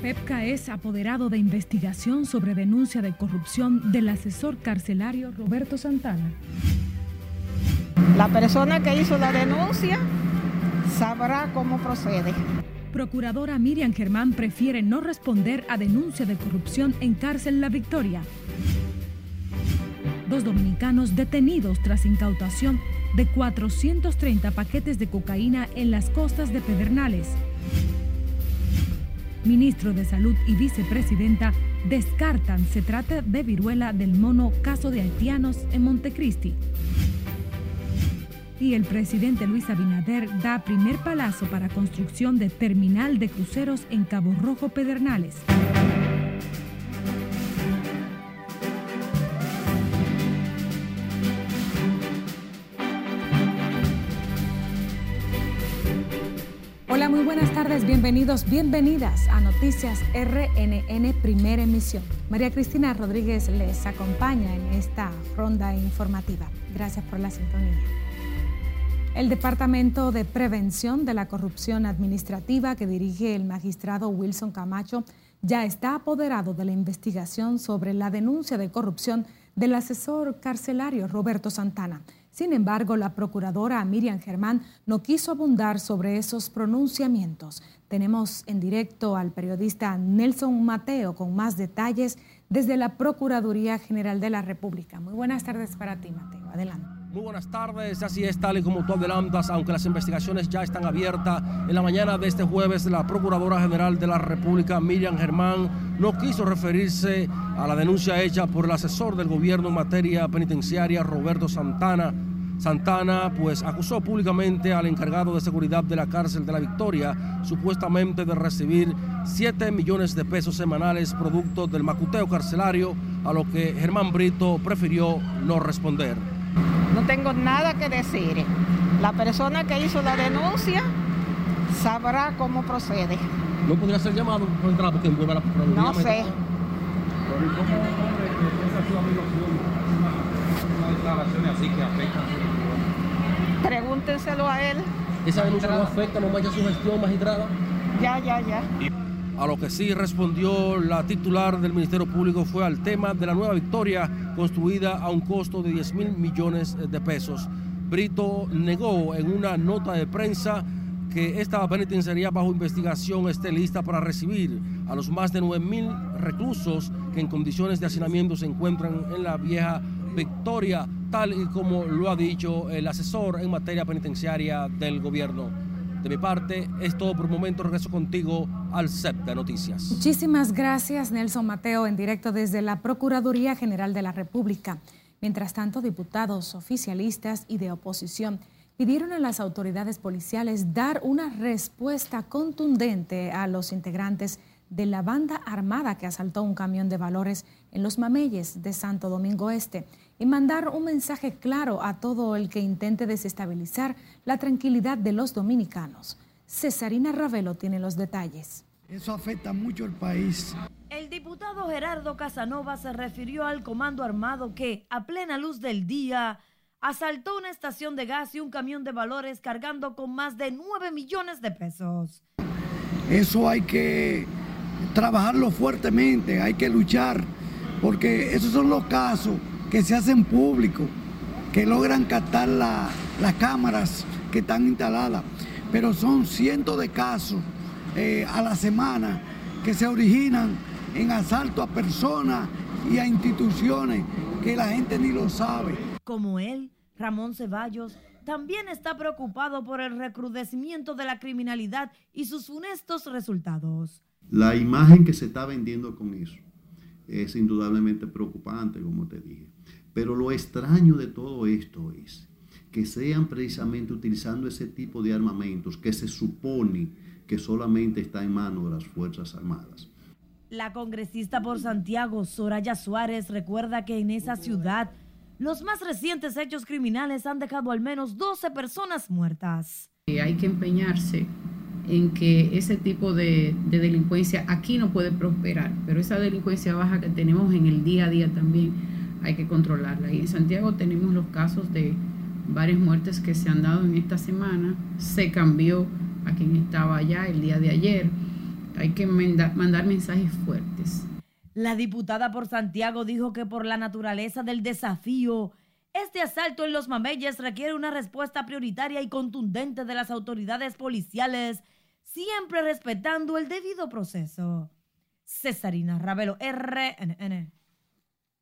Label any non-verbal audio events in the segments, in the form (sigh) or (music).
PEPCA es apoderado de investigación sobre denuncia de corrupción del asesor carcelario Roberto Santana. La persona que hizo la denuncia sabrá cómo procede. Procuradora Miriam Germán prefiere no responder a denuncia de corrupción en cárcel La Victoria. Dos dominicanos detenidos tras incautación de 430 paquetes de cocaína en las costas de Pedernales. Ministro de Salud y vicepresidenta descartan se trata de viruela del mono caso de haitianos en Montecristi. Y el presidente Luis Abinader da primer palazo para construcción de terminal de cruceros en Cabo Rojo Pedernales. Hola, muy buenas tardes, bienvenidos, bienvenidas a Noticias RNN Primera Emisión. María Cristina Rodríguez les acompaña en esta ronda informativa. Gracias por la sintonía. El Departamento de Prevención de la Corrupción Administrativa que dirige el magistrado Wilson Camacho ya está apoderado de la investigación sobre la denuncia de corrupción del asesor carcelario Roberto Santana. Sin embargo, la procuradora Miriam Germán no quiso abundar sobre esos pronunciamientos. Tenemos en directo al periodista Nelson Mateo con más detalles desde la Procuraduría General de la República. Muy buenas tardes para ti, Mateo. Adelante. Muy buenas tardes, así es tal y como tú adelantas, aunque las investigaciones ya están abiertas. En la mañana de este jueves, la Procuradora General de la República, Miriam Germán, no quiso referirse a la denuncia hecha por el asesor del gobierno en materia penitenciaria, Roberto Santana. Santana pues acusó públicamente al encargado de seguridad de la cárcel de la Victoria supuestamente de recibir 7 millones de pesos semanales producto del macuteo carcelario, a lo que Germán Brito prefirió no responder. No tengo nada que decir. La persona que hizo la denuncia sabrá cómo procede. ¿No podría ser llamado por entrar porque envuelve la No sé. Pregúntenselo a él. ¿Esa denuncia no afecta, no mancha su gestión, magistrada? Ya, ya, ya. A lo que sí respondió la titular del Ministerio Público fue al tema de la nueva victoria construida a un costo de 10 mil millones de pesos. Brito negó en una nota de prensa que esta penitenciaría bajo investigación esté lista para recibir a los más de 9 mil reclusos que en condiciones de hacinamiento se encuentran en la vieja Victoria, tal y como lo ha dicho el asesor en materia penitenciaria del gobierno. De mi parte, es todo por el momento. Regreso contigo al de Noticias. Muchísimas gracias, Nelson Mateo, en directo desde la Procuraduría General de la República. Mientras tanto, diputados, oficialistas y de oposición pidieron a las autoridades policiales dar una respuesta contundente a los integrantes de la banda armada que asaltó un camión de valores en los Mameyes de Santo Domingo Este y mandar un mensaje claro a todo el que intente desestabilizar la tranquilidad de los dominicanos. Cesarina Ravelo tiene los detalles. Eso afecta mucho al país. El diputado Gerardo Casanova se refirió al comando armado que, a plena luz del día, asaltó una estación de gas y un camión de valores cargando con más de 9 millones de pesos. Eso hay que trabajarlo fuertemente, hay que luchar, porque esos son los casos que se hacen públicos, que logran captar las cámaras que están instaladas, pero son cientos de casos eh, a la semana que se originan en asalto a personas y a instituciones que la gente ni lo sabe. Como él, Ramón Ceballos, también está preocupado por el recrudecimiento de la criminalidad y sus funestos resultados. La imagen que se está vendiendo con eso es indudablemente preocupante, como te dije. Pero lo extraño de todo esto es que sean precisamente utilizando ese tipo de armamentos que se supone que solamente está en manos de las Fuerzas Armadas. La congresista por Santiago, Soraya Suárez, recuerda que en esa ciudad los más recientes hechos criminales han dejado al menos 12 personas muertas. Hay que empeñarse en que ese tipo de, de, delincuencia aquí no puede prosperar, pero esa delincuencia baja que tenemos en el día a día también hay que controlarla. Y en Santiago tenemos los casos de varias muertes que se han dado en esta semana. Se cambió a quien estaba allá el día de ayer. hay que mandar mensajes fuertes. La diputada por Santiago dijo que por la naturaleza del desafío, este asalto en los mameyes requiere una respuesta prioritaria y contundente de las autoridades policiales, siempre respetando el debido proceso. Cesarina Ravelo, RNN.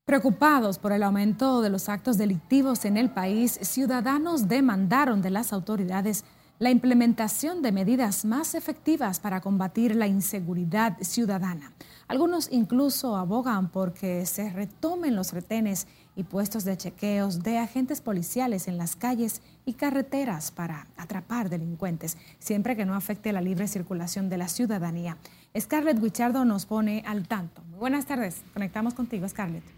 Preocupados por el aumento de los actos delictivos en el país, ciudadanos demandaron de las autoridades la implementación de medidas más efectivas para combatir la inseguridad ciudadana. Algunos incluso abogan porque se retomen los retenes y puestos de chequeos de agentes policiales en las calles y carreteras para atrapar delincuentes, siempre que no afecte la libre circulación de la ciudadanía. Scarlett Guichardo nos pone al tanto. Buenas tardes. Conectamos contigo, Scarlett.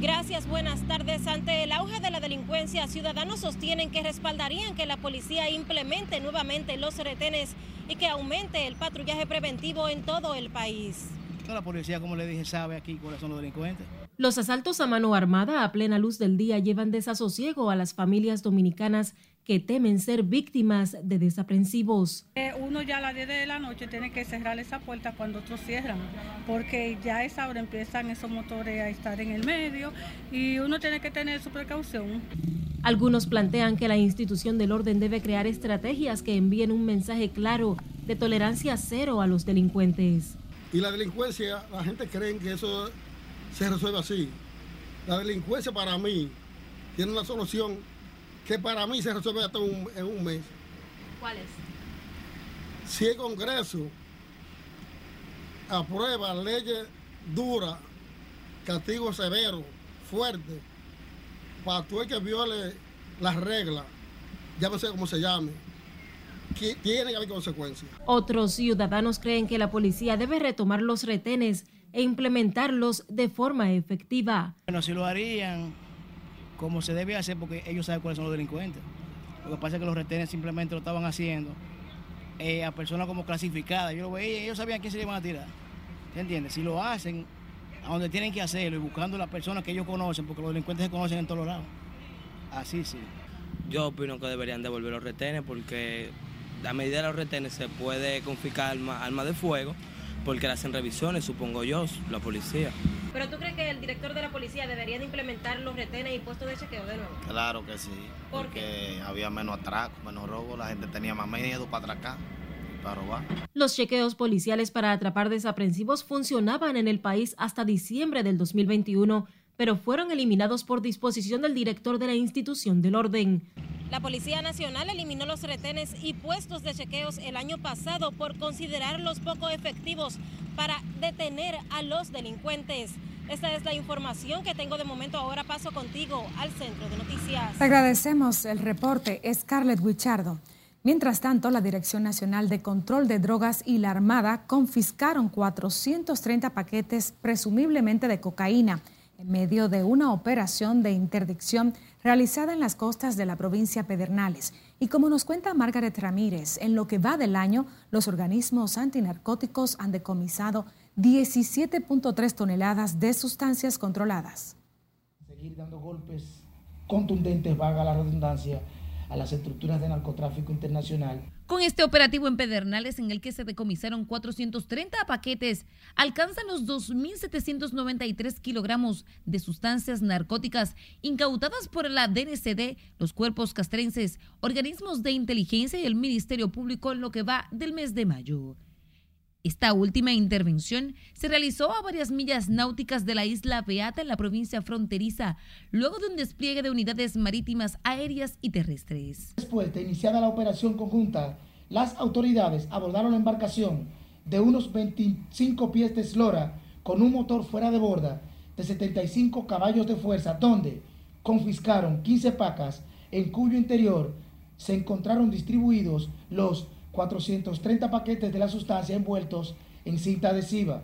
Gracias, buenas tardes. Ante el auge de la delincuencia, ciudadanos sostienen que respaldarían que la policía implemente nuevamente los retenes y que aumente el patrullaje preventivo en todo el país. La policía, como le dije, sabe aquí cuáles son los delincuentes. Los asaltos a mano armada a plena luz del día llevan desasosiego a las familias dominicanas que temen ser víctimas de desaprensivos. Eh, uno ya a las 10 de la noche tiene que cerrar esa puerta cuando otros cierran, porque ya a esa hora empiezan esos motores a estar en el medio y uno tiene que tener su precaución. Algunos plantean que la institución del orden debe crear estrategias que envíen un mensaje claro de tolerancia cero a los delincuentes. Y la delincuencia, la gente cree que eso se resuelve así. La delincuencia para mí tiene una solución que para mí se resuelve hasta en un mes. ¿Cuál es? Si el Congreso aprueba leyes duras, castigo severo, fuerte, para todo el que viole las reglas, ya no sé cómo se llame, que tiene que haber consecuencias. Otros ciudadanos creen que la policía debe retomar los retenes e implementarlos de forma efectiva. Bueno, si lo harían como se debe hacer porque ellos saben cuáles son los delincuentes. Lo que pasa es que los retenes simplemente lo estaban haciendo eh, a personas como clasificadas. Yo lo veía, ellos sabían a quién se le iban a tirar. ¿Se entiende? Si lo hacen a donde tienen que hacerlo y buscando las personas que ellos conocen, porque los delincuentes se conocen en todos lados. Así sí. Yo opino que deberían devolver los retenes porque a medida de los retenes se puede confiscar armas arma de fuego porque le hacen revisiones, supongo yo, la policía. ¿Pero tú crees que el director de la policía debería de implementar los retenes y puestos de chequeo de nuevo? Claro que sí, porque había menos atraco, menos robo, la gente tenía más miedo para atracar. Para robar. Los chequeos policiales para atrapar desaprensivos funcionaban en el país hasta diciembre del 2021, pero fueron eliminados por disposición del director de la institución del orden. La Policía Nacional eliminó los retenes y puestos de chequeos el año pasado por considerarlos poco efectivos para detener a los delincuentes. Esta es la información que tengo de momento. Ahora paso contigo al centro de noticias. agradecemos el reporte, Scarlett Wichardo. Mientras tanto, la Dirección Nacional de Control de Drogas y la Armada confiscaron 430 paquetes presumiblemente de cocaína en medio de una operación de interdicción realizada en las costas de la provincia Pedernales. Y como nos cuenta Margaret Ramírez, en lo que va del año, los organismos antinarcóticos han decomisado 17.3 toneladas de sustancias controladas. Seguir dando golpes contundentes, vaga la redundancia, a las estructuras de narcotráfico internacional con este operativo en Pedernales en el que se decomisaron 430 paquetes, alcanzan los 2.793 kilogramos de sustancias narcóticas incautadas por la DNCD, los cuerpos castrenses, organismos de inteligencia y el Ministerio Público en lo que va del mes de mayo. Esta última intervención se realizó a varias millas náuticas de la isla Beata en la provincia fronteriza, luego de un despliegue de unidades marítimas, aéreas y terrestres. Después de iniciada la operación conjunta, las autoridades abordaron la embarcación de unos 25 pies de eslora con un motor fuera de borda de 75 caballos de fuerza, donde confiscaron 15 pacas en cuyo interior se encontraron distribuidos los 430 paquetes de la sustancia envueltos en cinta adhesiva.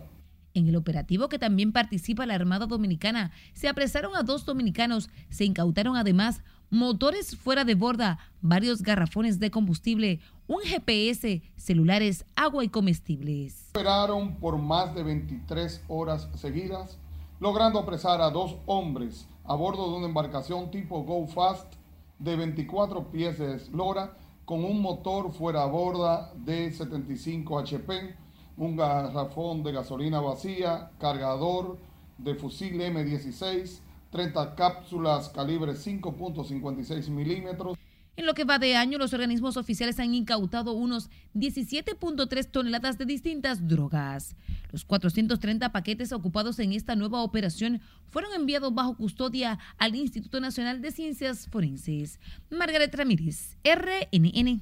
En el operativo que también participa la Armada Dominicana, se apresaron a dos dominicanos, se incautaron además motores fuera de borda, varios garrafones de combustible, un GPS, celulares, agua y comestibles. Operaron por más de 23 horas seguidas, logrando apresar a dos hombres a bordo de una embarcación tipo Go Fast de 24 pies de eslora con un motor fuera borda de 75 HP, un garrafón de gasolina vacía, cargador de fusil M16, 30 cápsulas calibre 5.56 milímetros. En lo que va de año, los organismos oficiales han incautado unos 17.3 toneladas de distintas drogas. Los 430 paquetes ocupados en esta nueva operación fueron enviados bajo custodia al Instituto Nacional de Ciencias Forenses. Margaret Ramírez, RNN.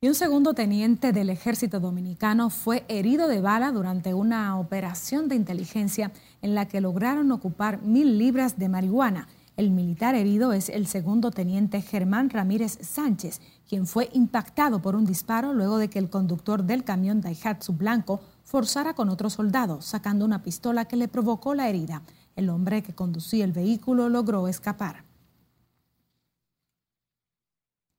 Y un segundo teniente del ejército dominicano fue herido de bala durante una operación de inteligencia en la que lograron ocupar mil libras de marihuana. El militar herido es el segundo teniente Germán Ramírez Sánchez, quien fue impactado por un disparo luego de que el conductor del camión Daihatsu blanco forzara con otro soldado, sacando una pistola que le provocó la herida. El hombre que conducía el vehículo logró escapar.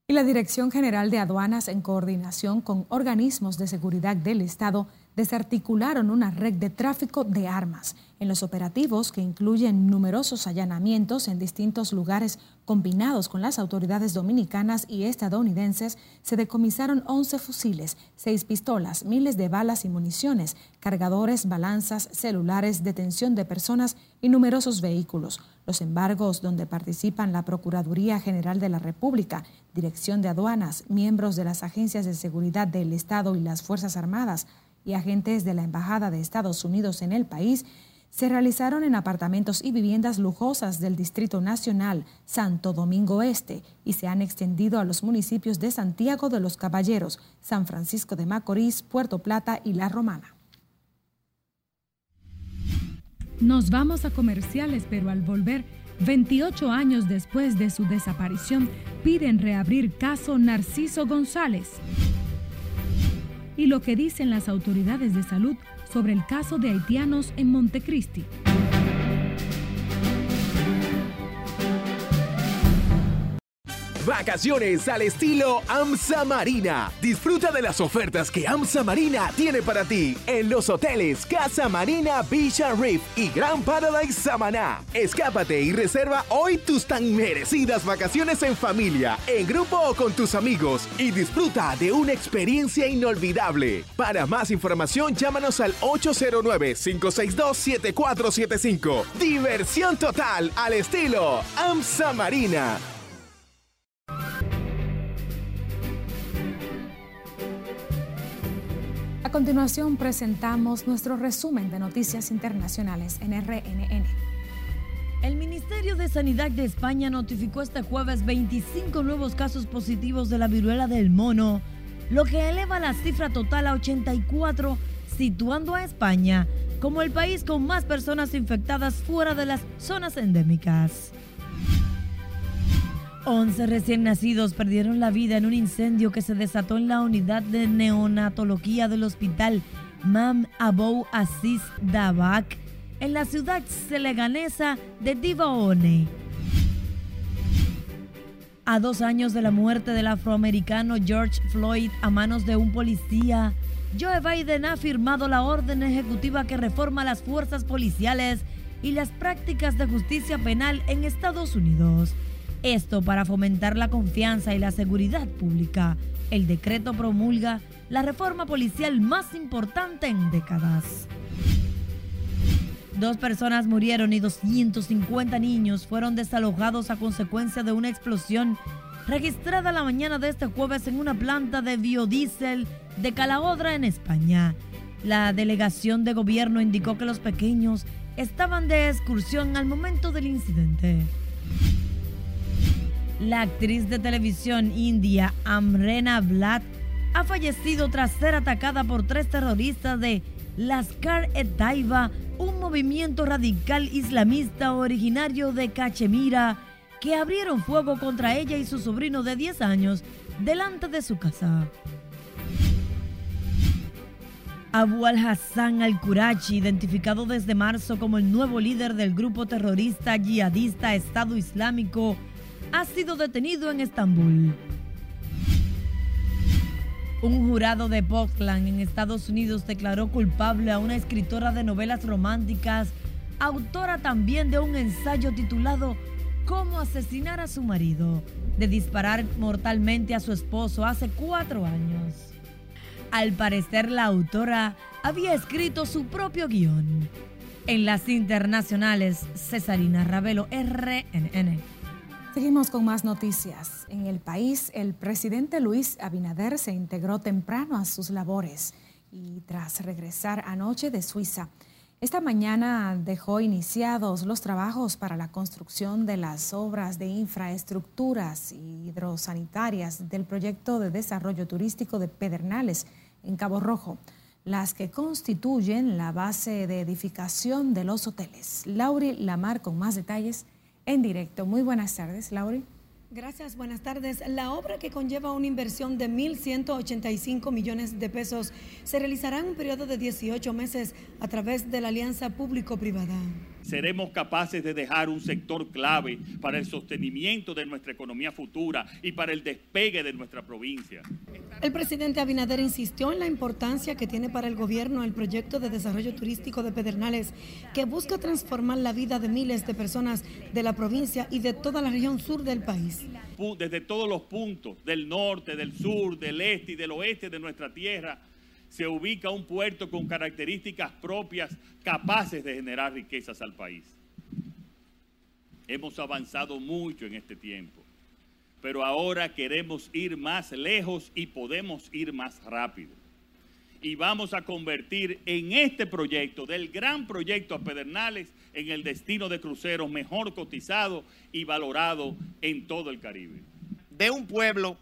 Y la Dirección General de Aduanas, en coordinación con organismos de seguridad del Estado, desarticularon una red de tráfico de armas. En los operativos, que incluyen numerosos allanamientos en distintos lugares combinados con las autoridades dominicanas y estadounidenses, se decomisaron 11 fusiles, 6 pistolas, miles de balas y municiones, cargadores, balanzas, celulares, detención de personas y numerosos vehículos. Los embargos donde participan la Procuraduría General de la República, Dirección de Aduanas, miembros de las agencias de seguridad del Estado y las Fuerzas Armadas, y agentes de la Embajada de Estados Unidos en el país se realizaron en apartamentos y viviendas lujosas del Distrito Nacional Santo Domingo Este y se han extendido a los municipios de Santiago de los Caballeros, San Francisco de Macorís, Puerto Plata y La Romana. Nos vamos a comerciales, pero al volver, 28 años después de su desaparición, piden reabrir caso Narciso González y lo que dicen las autoridades de salud sobre el caso de haitianos en Montecristi. Vacaciones al estilo AMSA Marina. Disfruta de las ofertas que AMSA Marina tiene para ti en los hoteles Casa Marina and Reef y Grand Paradise Samaná. Escápate y reserva hoy tus tan merecidas vacaciones en familia, en grupo o con tus amigos y disfruta de una experiencia inolvidable. Para más información, llámanos al 809-562-7475. Diversión total al estilo AMSA Marina. A continuación presentamos nuestro resumen de noticias internacionales en RNN. El Ministerio de Sanidad de España notificó este jueves 25 nuevos casos positivos de la viruela del mono, lo que eleva la cifra total a 84, situando a España como el país con más personas infectadas fuera de las zonas endémicas. 11 recién nacidos perdieron la vida en un incendio que se desató en la unidad de neonatología del hospital Mam Abou Aziz Dabak en la ciudad seleganesa de Divaone. A dos años de la muerte del afroamericano George Floyd a manos de un policía, Joe Biden ha firmado la orden ejecutiva que reforma las fuerzas policiales y las prácticas de justicia penal en Estados Unidos. Esto para fomentar la confianza y la seguridad pública. El decreto promulga la reforma policial más importante en décadas. Dos personas murieron y 250 niños fueron desalojados a consecuencia de una explosión registrada la mañana de este jueves en una planta de biodiesel de Calahorra en España. La delegación de gobierno indicó que los pequeños estaban de excursión al momento del incidente. La actriz de televisión india Amrena Blat ha fallecido tras ser atacada por tres terroristas de Laskar-e-Taiba, un movimiento radical islamista originario de Cachemira, que abrieron fuego contra ella y su sobrino de 10 años delante de su casa. Abu al-Hassan al-Kurachi, identificado desde marzo como el nuevo líder del grupo terrorista yihadista Estado Islámico, ha sido detenido en Estambul. Un jurado de Portland en Estados Unidos declaró culpable a una escritora de novelas románticas, autora también de un ensayo titulado cómo asesinar a su marido de disparar mortalmente a su esposo hace cuatro años. Al parecer la autora había escrito su propio guion. En las internacionales, Cesarina Ravelo, RNN. Seguimos con más noticias. En el país, el presidente Luis Abinader se integró temprano a sus labores y tras regresar anoche de Suiza, esta mañana dejó iniciados los trabajos para la construcción de las obras de infraestructuras hidrosanitarias del proyecto de desarrollo turístico de Pedernales en Cabo Rojo, las que constituyen la base de edificación de los hoteles. Lauri Lamar con más detalles en directo. Muy buenas tardes, Lauri. Gracias, buenas tardes. La obra que conlleva una inversión de 1.185 millones de pesos se realizará en un periodo de 18 meses a través de la alianza público-privada. Seremos capaces de dejar un sector clave para el sostenimiento de nuestra economía futura y para el despegue de nuestra provincia. El presidente Abinader insistió en la importancia que tiene para el gobierno el proyecto de desarrollo turístico de Pedernales, que busca transformar la vida de miles de personas de la provincia y de toda la región sur del país. Desde todos los puntos del norte, del sur, del este y del oeste de nuestra tierra, se ubica un puerto con características propias capaces de generar riquezas al país. Hemos avanzado mucho en este tiempo pero ahora queremos ir más lejos y podemos ir más rápido. Y vamos a convertir en este proyecto, del gran proyecto a Pedernales, en el destino de cruceros mejor cotizado y valorado en todo el Caribe. De un pueblo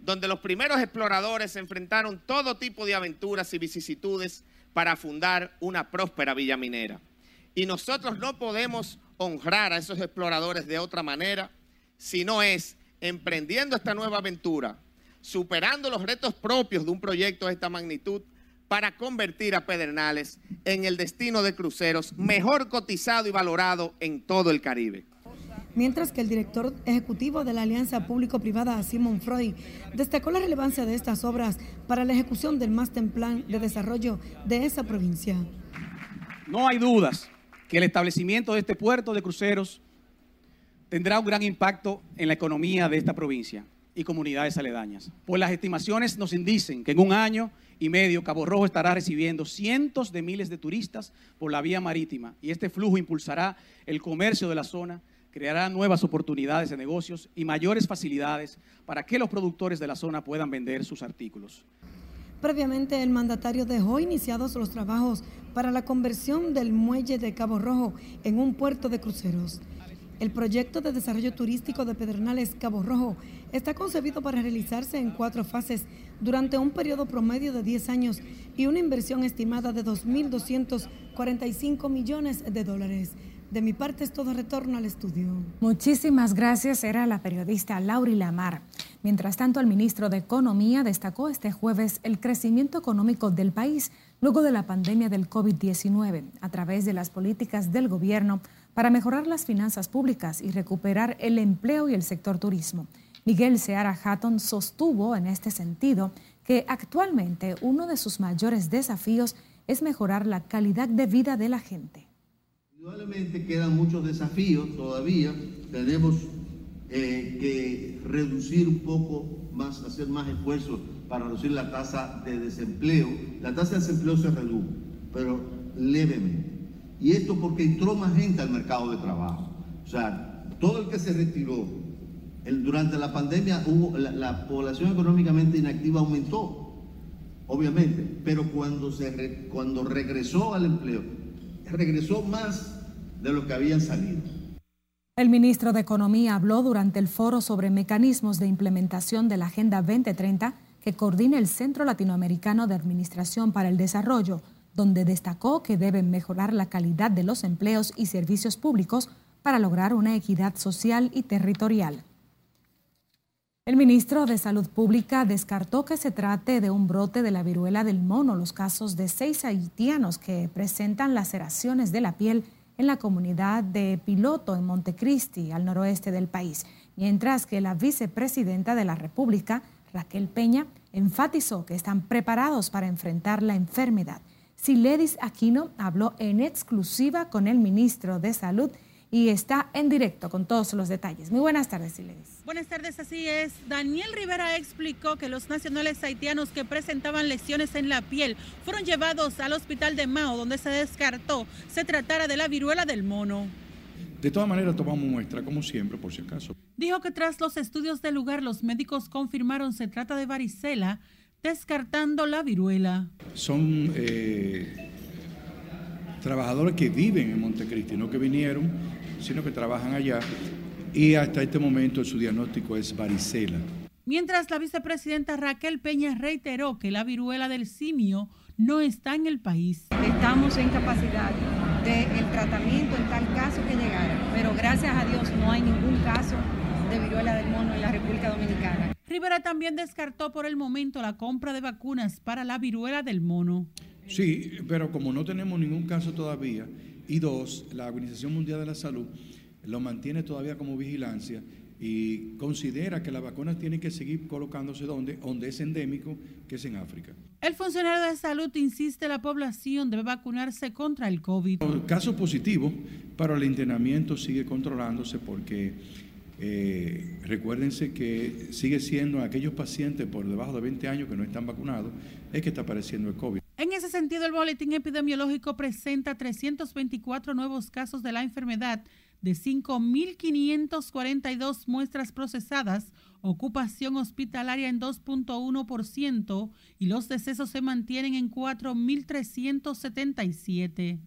donde los primeros exploradores enfrentaron todo tipo de aventuras y vicisitudes para fundar una próspera villa minera. Y nosotros no podemos honrar a esos exploradores de otra manera si no es emprendiendo esta nueva aventura, superando los retos propios de un proyecto de esta magnitud para convertir a Pedernales en el destino de cruceros mejor cotizado y valorado en todo el Caribe. Mientras que el director ejecutivo de la Alianza Público-Privada, Simon Freud, destacó la relevancia de estas obras para la ejecución del Master Plan de Desarrollo de esa provincia. No hay dudas que el establecimiento de este puerto de cruceros tendrá un gran impacto en la economía de esta provincia y comunidades aledañas. Pues las estimaciones nos indicen que en un año y medio Cabo Rojo estará recibiendo cientos de miles de turistas por la vía marítima y este flujo impulsará el comercio de la zona, creará nuevas oportunidades de negocios y mayores facilidades para que los productores de la zona puedan vender sus artículos. Previamente, el mandatario dejó iniciados los trabajos para la conversión del muelle de Cabo Rojo en un puerto de cruceros. El proyecto de desarrollo turístico de Pedernales Cabo Rojo está concebido para realizarse en cuatro fases durante un periodo promedio de 10 años y una inversión estimada de 2.245 millones de dólares. De mi parte es todo retorno al estudio. Muchísimas gracias, era la periodista Lauri Lamar. Mientras tanto, el ministro de Economía destacó este jueves el crecimiento económico del país luego de la pandemia del COVID-19 a través de las políticas del gobierno para mejorar las finanzas públicas y recuperar el empleo y el sector turismo. Miguel Seara Hatton sostuvo en este sentido que actualmente uno de sus mayores desafíos es mejorar la calidad de vida de la gente. Indudablemente quedan muchos desafíos todavía. Tenemos eh, que reducir un poco más, hacer más esfuerzos para reducir la tasa de desempleo. La tasa de desempleo se redujo, pero levemente. Y esto porque entró más gente al mercado de trabajo. O sea, todo el que se retiró durante la pandemia, hubo, la, población económicamente inactiva aumentó, obviamente, pero cuando, se cuando regresó al empleo, regresó más de lo que habían salido. El ministro de Economía habló durante el foro sobre mecanismos de implementación de la Agenda 2030 que coordina el Centro Latinoamericano de Administración para el Desarrollo donde destacó que deben mejorar la calidad de los empleos y servicios públicos para lograr una equidad social y territorial. El ministro de Salud Pública descartó que se trate de un brote de la viruela del mono, los casos de seis haitianos que presentan laceraciones de la piel en la comunidad de Piloto, en Montecristi, al noroeste del país, mientras que la vicepresidenta de la República, Raquel Peña, enfatizó que están preparados para enfrentar la enfermedad. Siledis Aquino habló en exclusiva con el ministro de Salud y está en directo con todos los detalles. Muy buenas tardes, Siledis. Buenas tardes, así es. Daniel Rivera explicó que los nacionales haitianos que presentaban lesiones en la piel fueron llevados al hospital de Mao, donde se descartó se tratara de la viruela del mono. De todas maneras, tomamos muestra, como siempre, por si acaso. Dijo que tras los estudios del lugar, los médicos confirmaron se trata de varicela, descartando la viruela. Son eh, trabajadores que viven en Montecristi, no que vinieron, sino que trabajan allá. Y hasta este momento su diagnóstico es varicela. Mientras la vicepresidenta Raquel Peña reiteró que la viruela del simio no está en el país. Estamos en capacidad del tratamiento en tal caso que llegara, pero gracias a Dios no hay ningún caso de viruela del mono en la República Dominicana. Rivera también descartó por el momento la compra de vacunas para la viruela del mono. Sí, pero como no tenemos ningún caso todavía, y dos, la Organización Mundial de la Salud lo mantiene todavía como vigilancia y considera que las vacunas tienen que seguir colocándose donde, donde es endémico, que es en África. El funcionario de salud insiste la población debe vacunarse contra el COVID. Caso positivo, pero el internamiento sigue controlándose porque eh, recuérdense que sigue siendo aquellos pacientes por debajo de 20 años que no están vacunados, es que está apareciendo el COVID. Ese sentido, el boletín epidemiológico presenta 324 nuevos casos de la enfermedad de 5.542 muestras procesadas, ocupación hospitalaria en 2.1% y los decesos se mantienen en 4.377.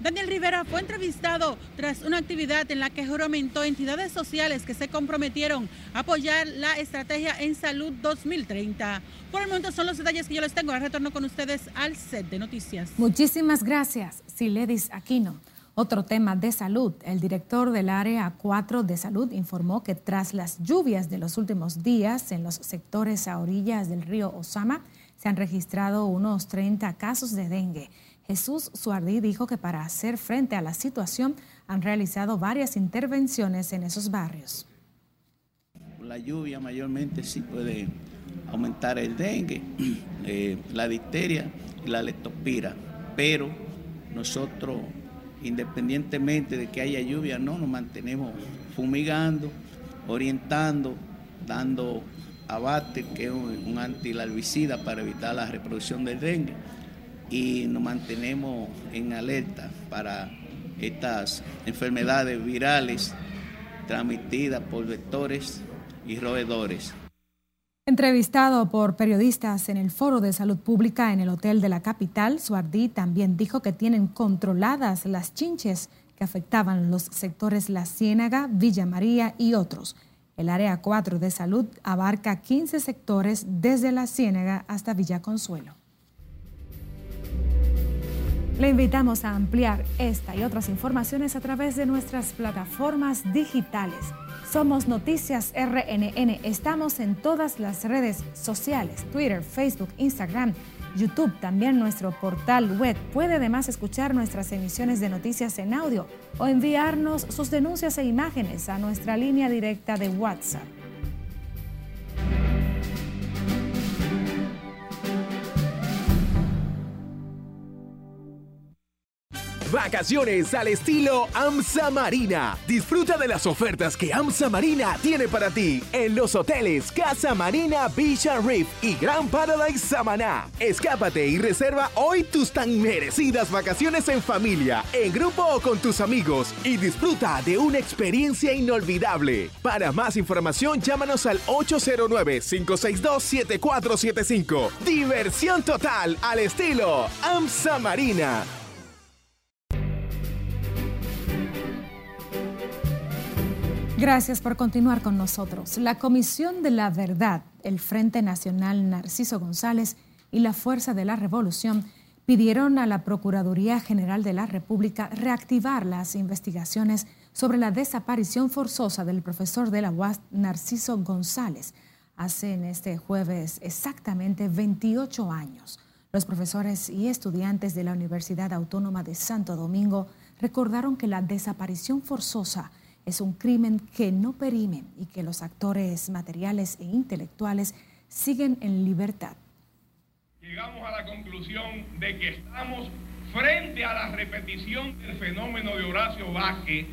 Daniel Rivera fue entrevistado tras una actividad en la que juramentó entidades sociales que se comprometieron a apoyar la estrategia en salud 2030. Por el momento son los detalles que yo les tengo. Ahora retorno con ustedes al set de noticias. Muchísimas gracias, Siledis Aquino. Otro tema de salud. El director del área 4 de salud informó que tras las lluvias de los últimos días en los sectores a orillas del río Osama, se han registrado unos 30 casos de dengue. Jesús Suardí dijo que para hacer frente a la situación han realizado varias intervenciones en esos barrios. La lluvia mayormente sí puede aumentar el dengue, (clears throat) eh, la difteria y la leptospira, pero nosotros, independientemente de que haya lluvia, no nos mantenemos fumigando, orientando, dando abate, que es un, un antilarvicida para evitar la reproducción del dengue y nos mantenemos en alerta para estas enfermedades virales transmitidas por vectores y roedores. Entrevistado por periodistas en el Foro de Salud Pública en el Hotel de la Capital, Suardí también dijo que tienen controladas las chinches que afectaban los sectores La Ciénaga, Villa María y otros. El área 4 de salud abarca 15 sectores desde La Ciénaga hasta Villa Consuelo. Le invitamos a ampliar esta y otras informaciones a través de nuestras plataformas digitales. Somos Noticias RNN. Estamos en todas las redes sociales, Twitter, Facebook, Instagram, YouTube, también nuestro portal web. Puede además escuchar nuestras emisiones de noticias en audio o enviarnos sus denuncias e imágenes a nuestra línea directa de WhatsApp. Vacaciones al estilo AMSA Marina. Disfruta de las ofertas que AMSA Marina tiene para ti en los hoteles Casa Marina Beach and Reef y Grand Paradise Samaná. Escápate y reserva hoy tus tan merecidas vacaciones en familia, en grupo o con tus amigos y disfruta de una experiencia inolvidable. Para más información, llámanos al 809-562-7475. Diversión total al estilo AMSA Marina. Gracias por continuar con nosotros. La Comisión de la Verdad, el Frente Nacional Narciso González y la Fuerza de la Revolución pidieron a la Procuraduría General de la República reactivar las investigaciones sobre la desaparición forzosa del profesor de la UAS Narciso González. Hace en este jueves exactamente 28 años. Los profesores y estudiantes de la Universidad Autónoma de Santo Domingo recordaron que la desaparición forzosa es un crimen que no perime y que los actores materiales e intelectuales siguen en libertad. Llegamos a la conclusión de que estamos frente a la repetición del fenómeno de Horacio Vázquez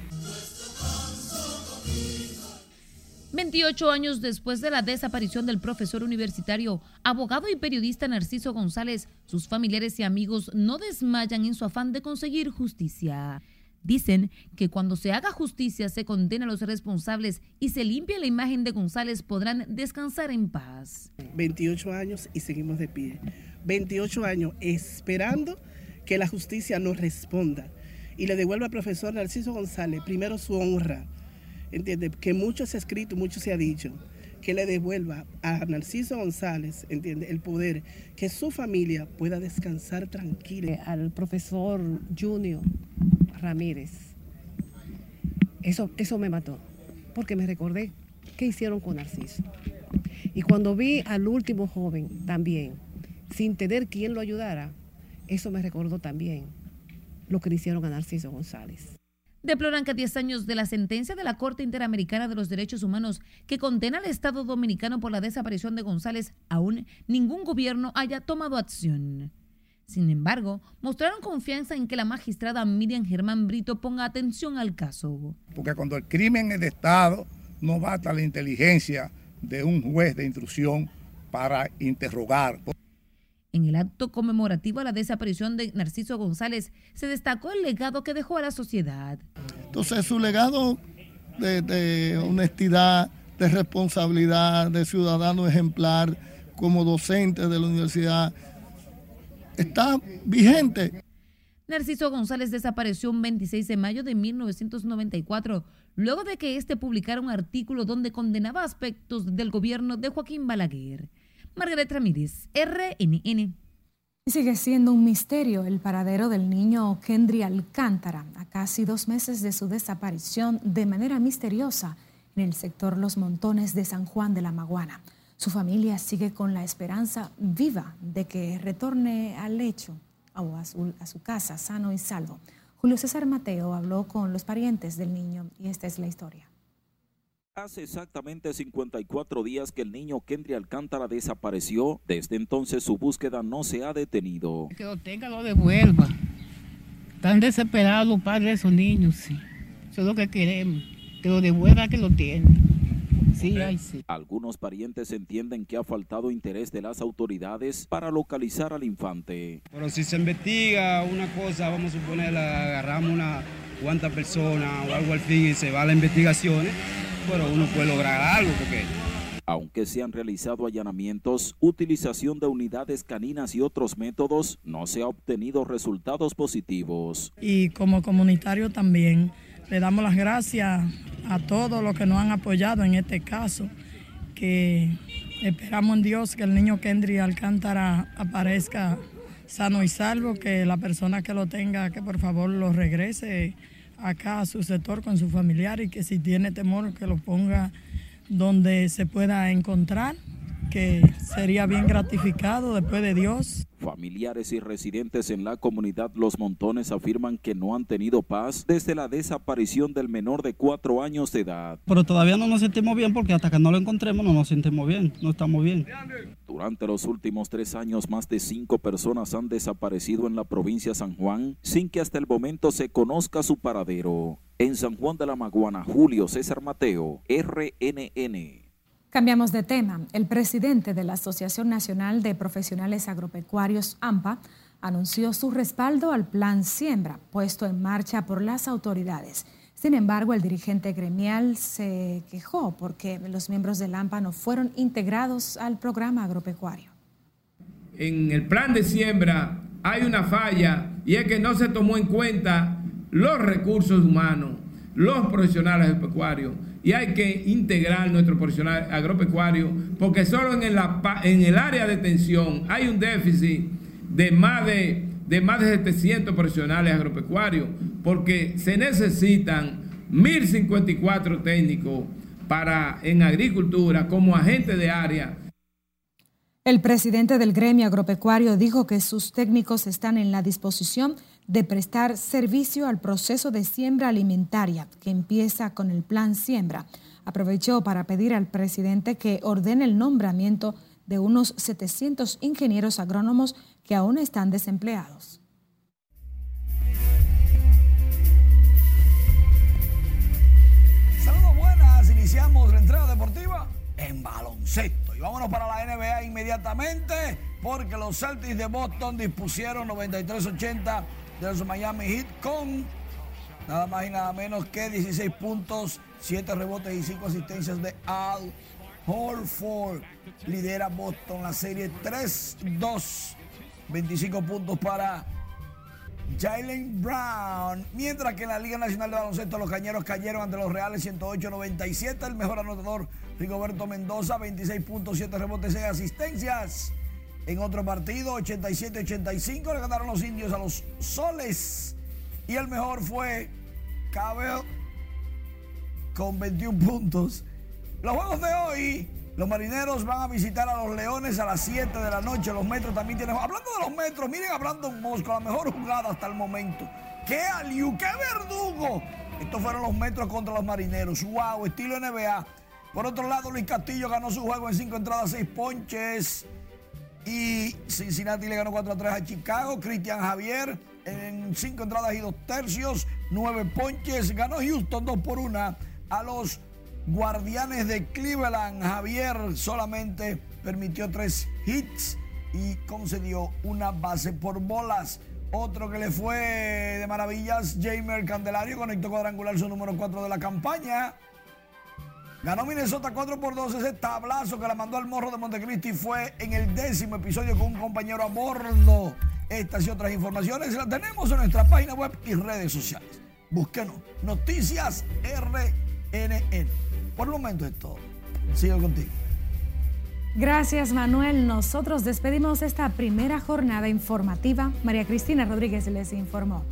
28 años después de la desaparición del profesor universitario, abogado y periodista Narciso González, sus familiares y amigos no desmayan en su afán de conseguir justicia. Dicen que cuando se haga justicia se condena a los responsables y se limpia la imagen de González podrán descansar en paz. 28 años y seguimos de pie. 28 años esperando que la justicia nos responda y le devuelva al profesor Narciso González primero su honra. Entiende que mucho se ha escrito, mucho se ha dicho que le devuelva a Narciso González, entiende, el poder, que su familia pueda descansar tranquila. Al profesor Junior Ramírez, eso, eso me mató, porque me recordé qué hicieron con Narciso. Y cuando vi al último joven también, sin tener quien lo ayudara, eso me recordó también lo que le hicieron a Narciso González. Deploran que a 10 años de la sentencia de la Corte Interamericana de los Derechos Humanos que condena al Estado Dominicano por la desaparición de González, aún ningún gobierno haya tomado acción. Sin embargo, mostraron confianza en que la magistrada Miriam Germán Brito ponga atención al caso. Porque cuando el crimen es de Estado, no basta la inteligencia de un juez de instrucción para interrogar. En el acto conmemorativo a la desaparición de Narciso González se destacó el legado que dejó a la sociedad. Entonces su legado de, de honestidad, de responsabilidad, de ciudadano ejemplar como docente de la universidad está vigente. Narciso González desapareció un 26 de mayo de 1994, luego de que éste publicara un artículo donde condenaba aspectos del gobierno de Joaquín Balaguer. Margaret Ramírez, RNN. Sigue siendo un misterio el paradero del niño Kendry Alcántara, a casi dos meses de su desaparición de manera misteriosa en el sector Los Montones de San Juan de la Maguana. Su familia sigue con la esperanza viva de que retorne al lecho o a su, a su casa sano y salvo. Julio César Mateo habló con los parientes del niño y esta es la historia. Hace exactamente 54 días que el niño Kendry Alcántara desapareció. Desde entonces su búsqueda no se ha detenido. Que lo tenga, lo devuelva. Están desesperados los padres de esos niños, sí. Eso es lo que queremos. Que lo devuelva que lo tiene. Sí, ay, sí. Algunos parientes entienden que ha faltado interés de las autoridades para localizar al infante. Pero si se investiga una cosa, vamos a suponer, agarramos una cuanta persona o algo al fin y se va a las investigaciones, pero uno puede lograr algo porque aunque se han realizado allanamientos, utilización de unidades caninas y otros métodos, no se ha obtenido resultados positivos. Y como comunitario también le damos las gracias a todos los que nos han apoyado en este caso, que esperamos en Dios que el niño Kendry Alcántara aparezca sano y salvo, que la persona que lo tenga, que por favor lo regrese acá a su sector con su familiar y que si tiene temor que lo ponga donde se pueda encontrar, que sería bien gratificado después de Dios. Familiares y residentes en la comunidad Los Montones afirman que no han tenido paz desde la desaparición del menor de cuatro años de edad. Pero todavía no nos sentimos bien porque hasta que no lo encontremos no nos sentimos bien, no estamos bien. Durante los últimos tres años, más de cinco personas han desaparecido en la provincia de San Juan sin que hasta el momento se conozca su paradero. En San Juan de la Maguana, Julio César Mateo, RNN. Cambiamos de tema. El presidente de la Asociación Nacional de Profesionales Agropecuarios, AMPA, anunció su respaldo al plan Siembra, puesto en marcha por las autoridades. Sin embargo, el dirigente gremial se quejó porque los miembros del AMPA no fueron integrados al programa agropecuario. En el plan de siembra hay una falla y es que no se tomó en cuenta los recursos humanos, los profesionales agropecuarios y hay que integrar nuestro profesional agropecuario porque solo en el, área de tensión hay un déficit de más de, de más de 700 profesionales agropecuarios porque se necesitan 1054 técnicos para en agricultura como agente de área. El presidente del gremio agropecuario dijo que sus técnicos están en la disposición prestar servicio al proceso de siembra alimentaria que empieza con el plan siembra. Aprovechó para pedir al presidente que ordene el nombramiento de unos 700 ingenieros agrónomos que aún están desempleados. Saludos buenas, iniciamos entrega deportiva en baloncesto. Y vámonos para la NBA inmediatamente porque los Celtics de Boston dispusieron 93-80 de los Miami Heat con nada más y nada menos que 16 puntos, 7 rebotes y 5 asistencias de Al Horford. Lidera Boston la serie 3-2. 25 puntos para Jalen Brown. Mientras que en la Liga Nacional de Baloncesto los cañeros cayeron ante los Reales 108-97. El mejor anotador Rigoberto Mendoza, 26 puntos, 7 rebotes, 6 asistencias. En otro partido, 87-85, le ganaron los indios a los Soles. Y el mejor fue Cabell con 21 puntos. Los juegos de hoy, los marineros van a visitar a los Leones a las 7 de la noche. Los metros también tienen. Hablando de los metros, miren a Brandon Moss con la mejor jugada hasta el momento. ¡Qué aliu! ¡Qué verdugo! Estos fueron los metros contra los marineros. ¡Wow! Estilo NBA. Por otro lado, Luis Castillo ganó su juego en 5 entradas, 6 ponches. Y Cincinnati le ganó 4 a 3 a Chicago. Cristian Javier en 5 entradas y 2 tercios, 9 ponches. Ganó Houston 2 por 1 a los Guardianes de Cleveland. Javier solamente permitió 3 hits y concedió una base por bolas. Otro que le fue de maravillas, Jamer Candelario, conectó cuadrangular su número 4 de la campaña. Ganó Minnesota 4 por 2. Ese tablazo que la mandó al morro de Montecristi fue en el décimo episodio con un compañero a bordo. Estas y otras informaciones las tenemos en nuestra página web y redes sociales. Búsquenos. Noticias RNN. Por el momento es todo. Sigo contigo. Gracias, Manuel. Nosotros despedimos esta primera jornada informativa. María Cristina Rodríguez les informó.